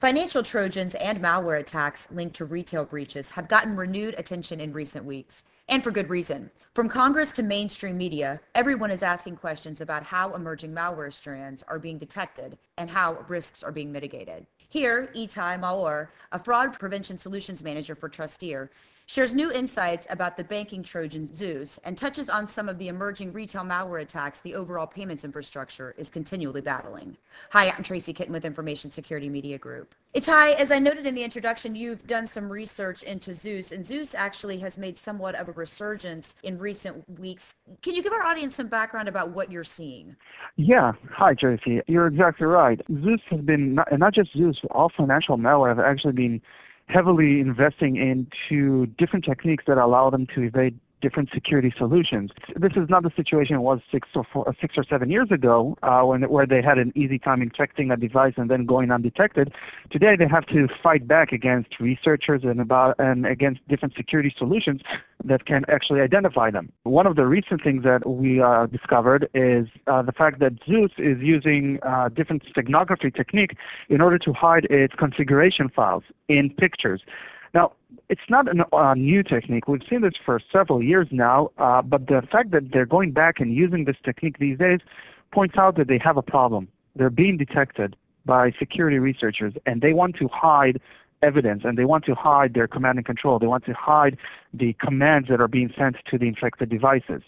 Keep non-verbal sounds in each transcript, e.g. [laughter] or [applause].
Financial Trojans and malware attacks linked to retail breaches have gotten renewed attention in recent weeks, and for good reason. From Congress to mainstream media, everyone is asking questions about how emerging malware strands are being detected and how risks are being mitigated. Here, Itai Maor, a fraud prevention solutions manager for Trusteer, shares new insights about the banking Trojan Zeus and touches on some of the emerging retail malware attacks the overall payments infrastructure is continually battling. Hi, I'm Tracy Kitten with Information Security Media Group. Itai, as I noted in the introduction, you've done some research into Zeus, and Zeus actually has made somewhat of a resurgence in recent weeks. Can you give our audience some background about what you're seeing? Yeah. Hi, Tracy. You're exactly right. Zeus has been, not, not just Zeus, all financial malware have actually been heavily investing into different techniques that allow them to evade different security solutions. This is not the situation it was six or four, six or seven years ago, uh, when where they had an easy time infecting a device and then going undetected. Today, they have to fight back against researchers and about and against different security solutions that can actually identify them. One of the recent things that we uh, discovered is uh, the fact that Zeus is using uh, different steganography technique in order to hide its configuration files in pictures. Now, it's not a uh, new technique. We've seen this for several years now, uh, but the fact that they're going back and using this technique these days points out that they have a problem. They're being detected by security researchers, and they want to hide evidence, and they want to hide their command and control. They want to hide the commands that are being sent to the infected devices.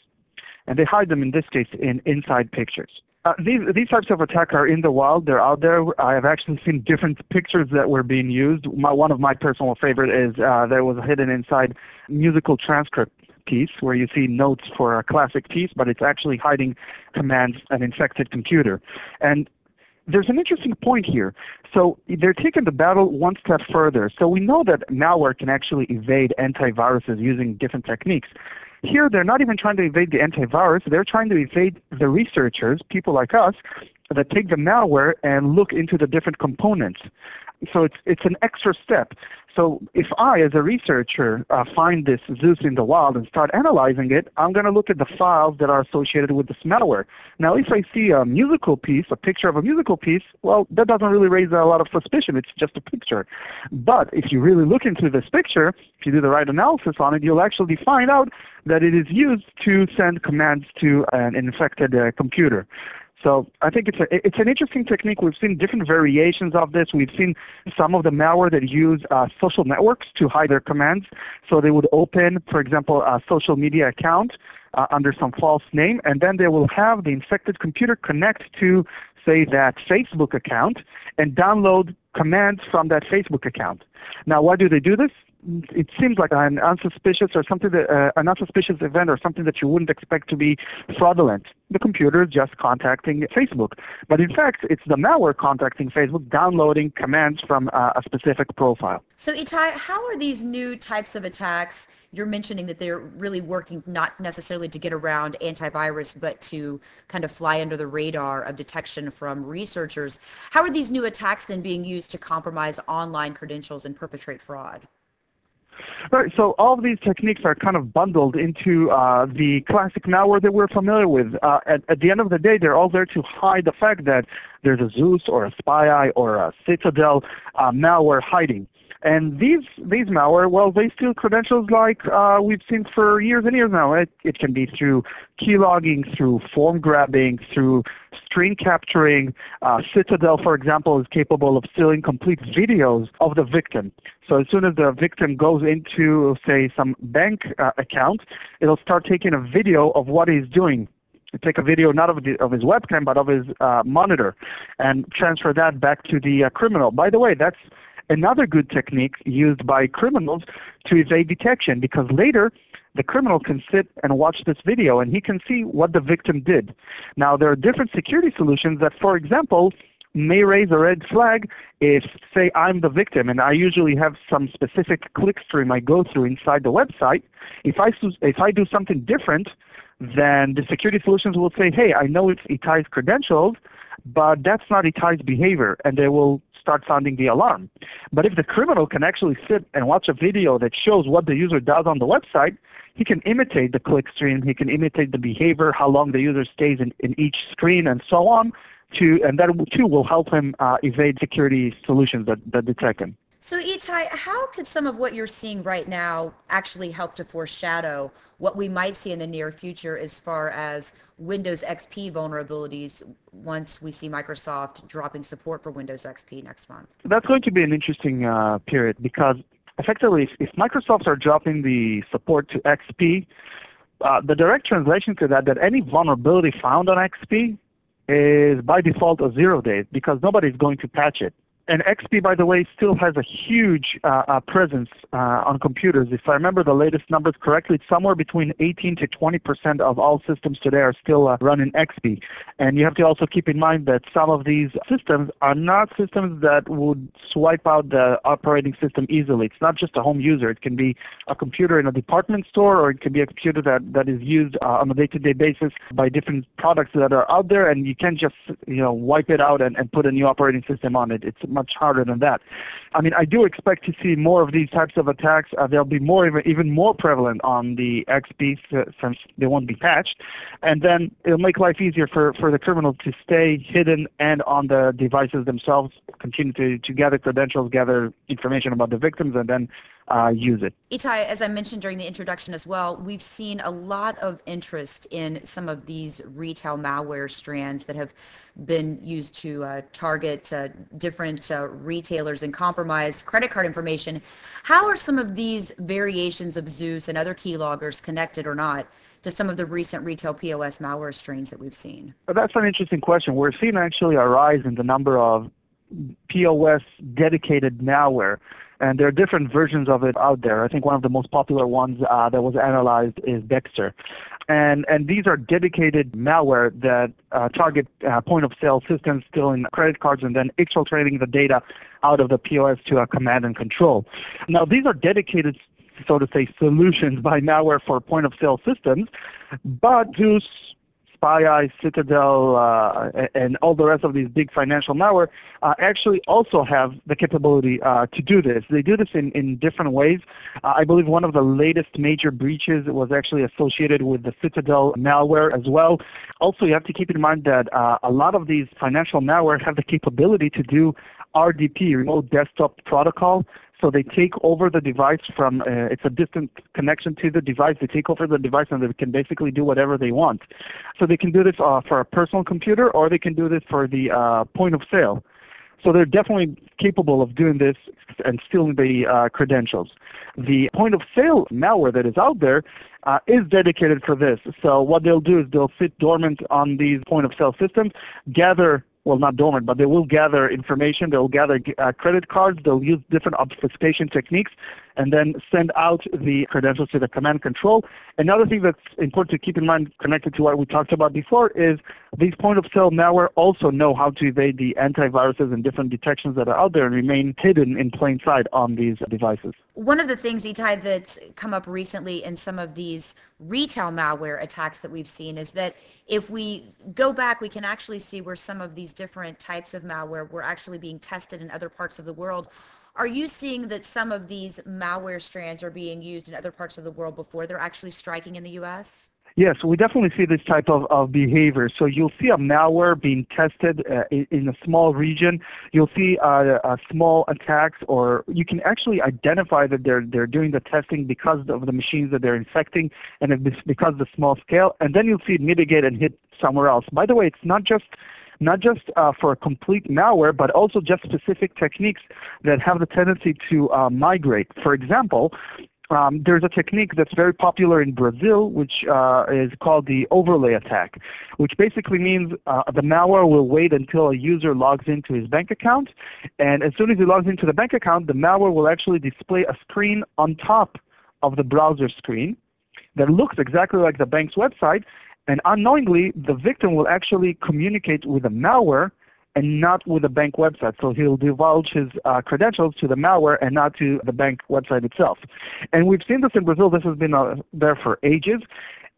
And they hide them, in this case, in inside pictures. Uh, these these types of attacks are in the wild. They're out there. I have actually seen different pictures that were being used. My, one of my personal favorite is uh, there was hidden inside musical transcript piece where you see notes for a classic piece, but it's actually hiding commands an infected computer. And there's an interesting point here. So they're taking the battle one step further. So we know that malware can actually evade antiviruses using different techniques. Here, they're not even trying to evade the antivirus. They're trying to evade the researchers, people like us, that take the malware and look into the different components. So it's, it's an extra step. So if I, as a researcher, uh, find this Zeus in the wild and start analyzing it, I'm going to look at the files that are associated with this malware. Now, if I see a musical piece, a picture of a musical piece, well, that doesn't really raise a lot of suspicion. It's just a picture. But if you really look into this picture, if you do the right analysis on it, you'll actually find out that it is used to send commands to an infected uh, computer. So I think it's a, it's an interesting technique. We've seen different variations of this. We've seen some of the malware that use uh, social networks to hide their commands. So they would open, for example, a social media account uh, under some false name, and then they will have the infected computer connect to, say, that Facebook account and download commands from that Facebook account. Now, why do they do this? It seems like an unsuspicious or something that uh, an unsuspicious event or something that you wouldn't expect to be fraudulent. The computer is just contacting Facebook, but in fact, it's the malware contacting Facebook, downloading commands from uh, a specific profile. So, Itai, how are these new types of attacks? You're mentioning that they're really working not necessarily to get around antivirus, but to kind of fly under the radar of detection from researchers. How are these new attacks then being used to compromise online credentials and perpetrate fraud? Right, so all of these techniques are kind of bundled into uh, the classic malware that we're familiar with. Uh, at, at, the end of the day, they're all there to hide the fact that there's a Zeus or a SpyEye or a Citadel uh, malware hiding. And these these malware, well, they steal credentials like uh, we've seen for years and years now. It, it can be through keylogging, through form grabbing, through screen capturing. Uh, Citadel, for example, is capable of stealing complete videos of the victim. So as soon as the victim goes into, say, some bank uh, account, it'll start taking a video of what he's doing take a video not of, the, of his webcam but of his uh, monitor and transfer that back to the uh, criminal. By the way, that's another good technique used by criminals to evade detection because later the criminal can sit and watch this video and he can see what the victim did. Now there are different security solutions that, for example, may raise a red flag if, say, I'm the victim and I usually have some specific clickstream I go through inside the website. If I, if I do something different, then the security solutions will say, hey, I know it's Itai's credentials, but that's not Itai's behavior, and they will start sounding the alarm. But if the criminal can actually sit and watch a video that shows what the user does on the website, he can imitate the click stream, he can imitate the behavior, how long the user stays in, in each screen, and so on. to, and that too will help him uh, evade security solutions that, that detect him. So Itai, how could some of what you're seeing right now actually help to foreshadow what we might see in the near future as far as Windows XP vulnerabilities once we see Microsoft dropping support for Windows XP next month? That's going to be an interesting uh, period because effectively if, if Microsoft are dropping the support to XP, uh, the direct translation to that that any vulnerability found on XP is by default a zero day because nobody's going to patch it and XP, by the way, still has a huge uh, uh, presence uh, on computers. If I remember the latest numbers correctly, it's somewhere between 18 to 20 percent of all systems today are still uh, running XP. And you have to also keep in mind that some of these systems are not systems that would swipe out the operating system easily. It's not just a home user. It can be a computer in a department store, or it can be a computer that, that is used uh, on a day-to-day basis by different products that are out there, and you can't just you know wipe it out and, and put a new operating system on it. It's much harder than that. I mean, I do expect to see more of these types of attacks. Uh, they'll be more even, even more prevalent on the XP since they won't be patched. And then it'll make life easier for, for the criminals to stay hidden and on the devices themselves, continue to, to gather credentials, gather information about the victims, and then uh, use it. Itai, as I mentioned during the introduction as well, we've seen a lot of interest in some of these retail malware strands that have been used to uh, target uh, different uh, retailers and compromise credit card information. How are some of these variations of Zeus and other keyloggers connected or not to some of the recent retail POS malware strains that we've seen? That's an interesting question. We're seeing actually a rise in the number of POS dedicated malware and there are different versions of it out there. I think one of the most popular ones uh, that was analyzed is Dexter. And, and these are dedicated malware that uh, target uh, point-of-sale systems stealing credit cards and then exfiltrating the data out of the POS to a command and control. Now, these are dedicated so to say, solutions by malware for point-of-sale systems, but Zeus SpyEye, Citadel, uh, and all the rest of these big financial malware uh, actually also have the capability uh, to do this. They do this in, in different ways. Uh, I believe one of the latest major breaches was actually associated with the Citadel malware as well. Also, you have to keep in mind that uh, a lot of these financial malware have the capability to do RDP, remote desktop protocol, so they take over the device from, uh, it's a distant connection to the device. They take over the device and they can basically do whatever they want. So they can do this uh, for a personal computer or they can do this for the uh, point of sale. So they're definitely capable of doing this and stealing the uh, credentials. The point of sale malware that is out there uh, is dedicated for this. So what they'll do is they'll sit dormant on these point of sale systems, gather well, not dormant, but they will gather information. They'll gather uh, credit cards. They'll use different obfuscation techniques and then send out the credentials to the command control. Another thing that's important to keep in mind connected to what we talked about before is these point-of-sale malware also know how to evade the antiviruses and different detections that are out there and remain hidden in plain sight on these devices. One of the things, Itai, that's come up recently in some of these retail malware attacks that we've seen is that if we go back, we can actually see where some of these different types of malware were actually being tested in other parts of the world are you seeing that some of these malware strands are being used in other parts of the world before they're actually striking in the U.S.? Yes, we definitely see this type of, of behavior. So you'll see a malware being tested uh, in, in, a small region. You'll see uh, small attacks, or you can actually identify that they're they're doing the testing because of the machines that they're infecting, and because of the small scale. And then you'll see it mitigate and hit somewhere else. By the way, it's not just not just uh, for a complete malware, but also just specific techniques that have the tendency to uh, migrate. For example, um, there's a technique that's very popular in Brazil, which uh, is called the overlay attack, which basically means uh, the malware will wait until a user logs into his bank account, and as soon as he logs into the bank account, the malware will actually display a screen on top of the browser screen that looks exactly like the bank's website, and unknowingly, the victim will actually communicate with the malware and not with the bank website. So he'll divulge his uh, credentials to the malware and not to the bank website itself. And we've seen this in Brazil. This has been uh, there for ages.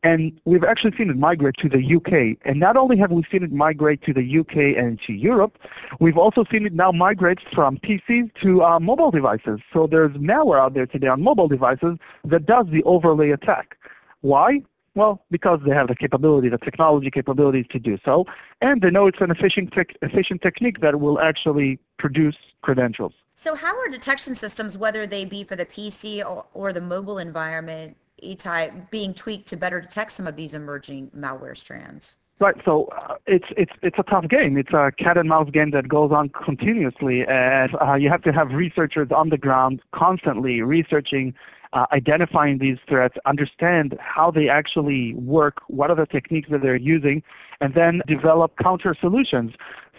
And we've actually seen it migrate to the UK. And not only have we seen it migrate to the UK and to Europe, we've also seen it now migrate from PCs to uh, mobile devices. So there's malware out there today on mobile devices that does the overlay attack. Why? Well, because they have the capability, the technology capabilities to do so, and they know it's an efficient, te- efficient technique that will actually produce credentials. So how are detection systems, whether they be for the PC or, or the mobile environment, Itai, being tweaked to better detect some of these emerging malware strands? Right. So uh, it's it's it's a tough game. It's a cat and mouse game that goes on continuously, and uh, you have to have researchers on the ground constantly researching, uh, identifying these threats, understand how they actually work, what are the techniques that they're using, and then develop counter solutions.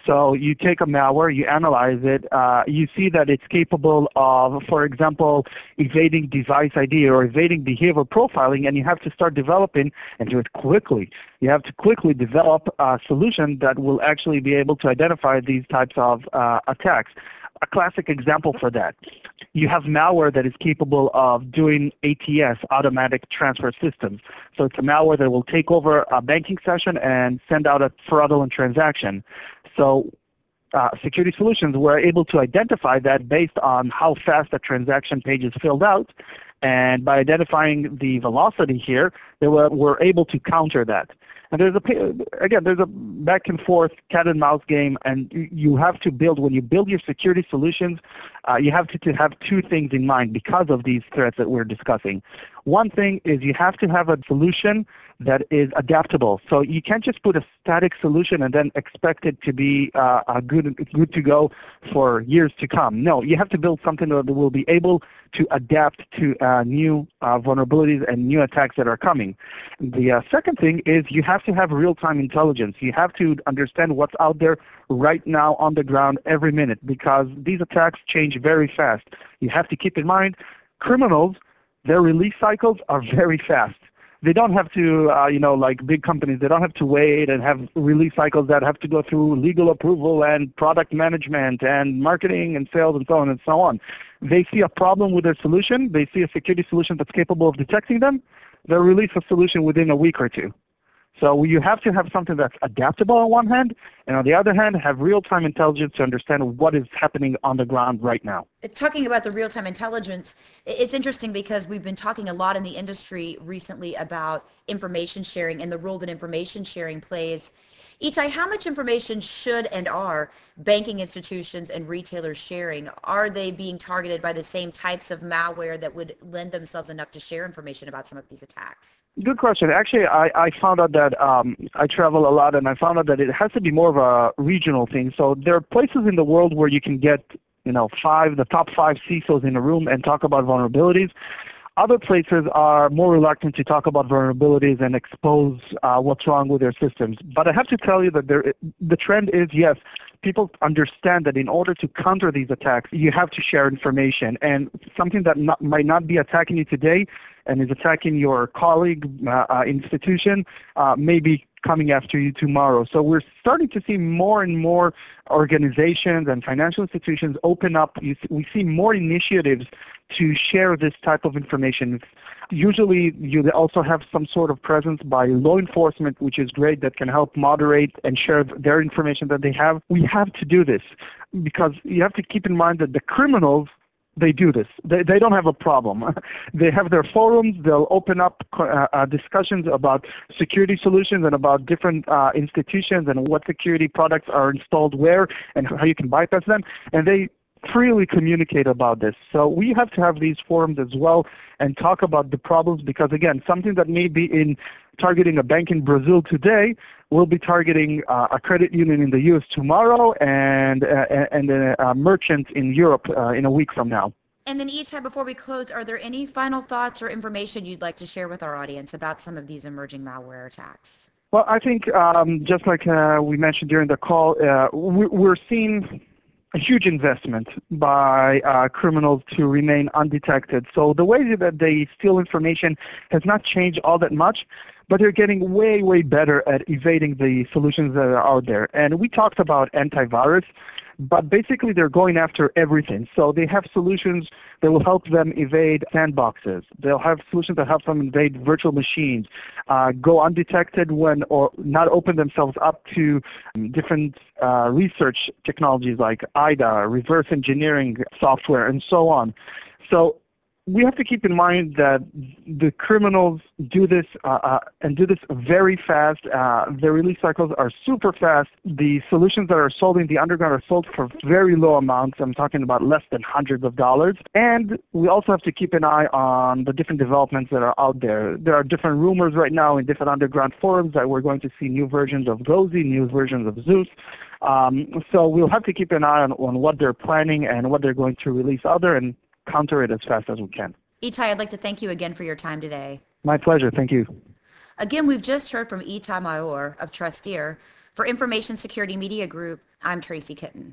So you take a malware, you analyze it, uh, you see that it's capable of, for example, evading device ID or evading behavior profiling, and you have to start developing and do it quickly. You have to quickly develop a solution that will actually be able to identify these types of uh, attacks. A classic example for that. You have malware that is capable of doing ATS, automatic transfer systems. So it's a malware that will take over a banking session and send out a fraudulent transaction. So uh, security solutions were able to identify that based on how fast a transaction page is filled out. And by identifying the velocity here, they were, were able to counter that. And there's a again, there's a back and forth cat and mouse game, and you have to build when you build your security solutions, uh, you have to, to have two things in mind because of these threats that we're discussing. One thing is you have to have a solution that is adaptable. So you can't just put a static solution and then expect it to be uh, a good good to go for years to come. No, you have to build something that will be able to adapt to uh, new uh, vulnerabilities and new attacks that are coming. The uh, second thing is you have to have real-time intelligence. You have to understand what's out there right now on the ground every minute because these attacks change very fast. You have to keep in mind criminals their release cycles are very fast. They don't have to, uh, you know, like big companies, they don't have to wait and have release cycles that have to go through legal approval and product management and marketing and sales and so on and so on. They see a problem with their solution, they see a security solution that's capable of detecting them, they'll release a solution within a week or two. So you have to have something that's adaptable on one hand, and on the other hand, have real-time intelligence to understand what is happening on the ground right now. Uh, talking about the real-time intelligence, it's interesting because we've been talking a lot in the industry recently about information sharing and the role that information sharing plays Itai, how much information should and are banking institutions and retailers sharing? Are they being targeted by the same types of malware that would lend themselves enough to share information about some of these attacks? Good question. Actually, I, I found out that um, I travel a lot, and I found out that it has to be more of a regional thing. So there are places in the world where you can get, you know, five, the top five CISOs in a room and talk about vulnerabilities. Other places are more reluctant to talk about vulnerabilities and expose uh, what's wrong with their systems. But I have to tell you that there, the trend is, yes, people understand that in order to counter these attacks, you have to share information. And something that not, might not be attacking you today and is attacking your colleague uh, uh, institution uh, may be coming after you tomorrow. So we're starting to see more and more organizations and financial institutions open up. We see more initiatives to share this type of information. Usually you also have some sort of presence by law enforcement, which is great, that can help moderate and share their information that they have. We have to do this because you have to keep in mind that the criminals they do this. They, they don't have a problem. [laughs] they have their forums. They'll open up uh, uh, discussions about security solutions and about different uh, institutions and what security products are installed where and how you can bypass them. And they freely communicate about this. So we have to have these forums as well and talk about the problems because, again, something that may be in targeting a bank in Brazil today will be targeting uh, a credit union in the U.S. tomorrow and, uh, and a, a, merchant in Europe uh, in a week from now. And then, Itai, before we close, are there any final thoughts or information you'd like to share with our audience about some of these emerging malware attacks? Well, I think um, just like uh, we mentioned during the call, uh, we're seeing a huge investment by uh, criminals to remain undetected. So the way that they steal information has not changed all that much, but they're getting way, way better at evading the solutions that are out there. And we talked about antivirus but basically they're going after everything. So they have solutions that will help them evade sandboxes. They'll have solutions that help them evade virtual machines, uh, go undetected when or not open themselves up to different uh, research technologies like IDA, reverse engineering software, and so on. So we have to keep in mind that the criminals do this uh, uh, and do this very fast. Uh, their release cycles are super fast. The solutions that are sold in the underground are sold for very low amounts. I'm talking about less than hundreds of dollars. And we also have to keep an eye on the different developments that are out there. There are different rumors right now in different underground forums that we're going to see new versions of Gozi, new versions of Zeus. Um, so we'll have to keep an eye on, on what they're planning and what they're going to release other and counter it as fast as we can. Itai, I'd like to thank you again for your time today. My pleasure. Thank you. Again, we've just heard from Itai Maor of Trusteer. For Information Security Media Group, I'm Tracy Kitten.